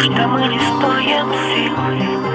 Неужто мы не стоим сил?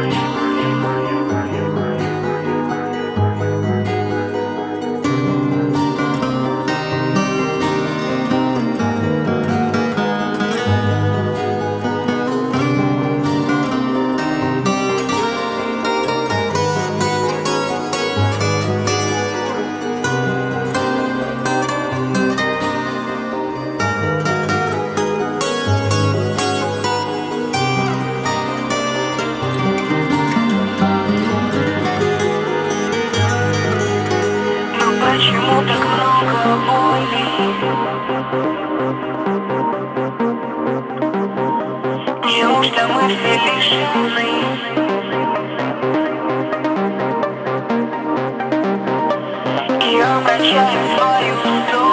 Неужто мы все лишены? И омрачаем свою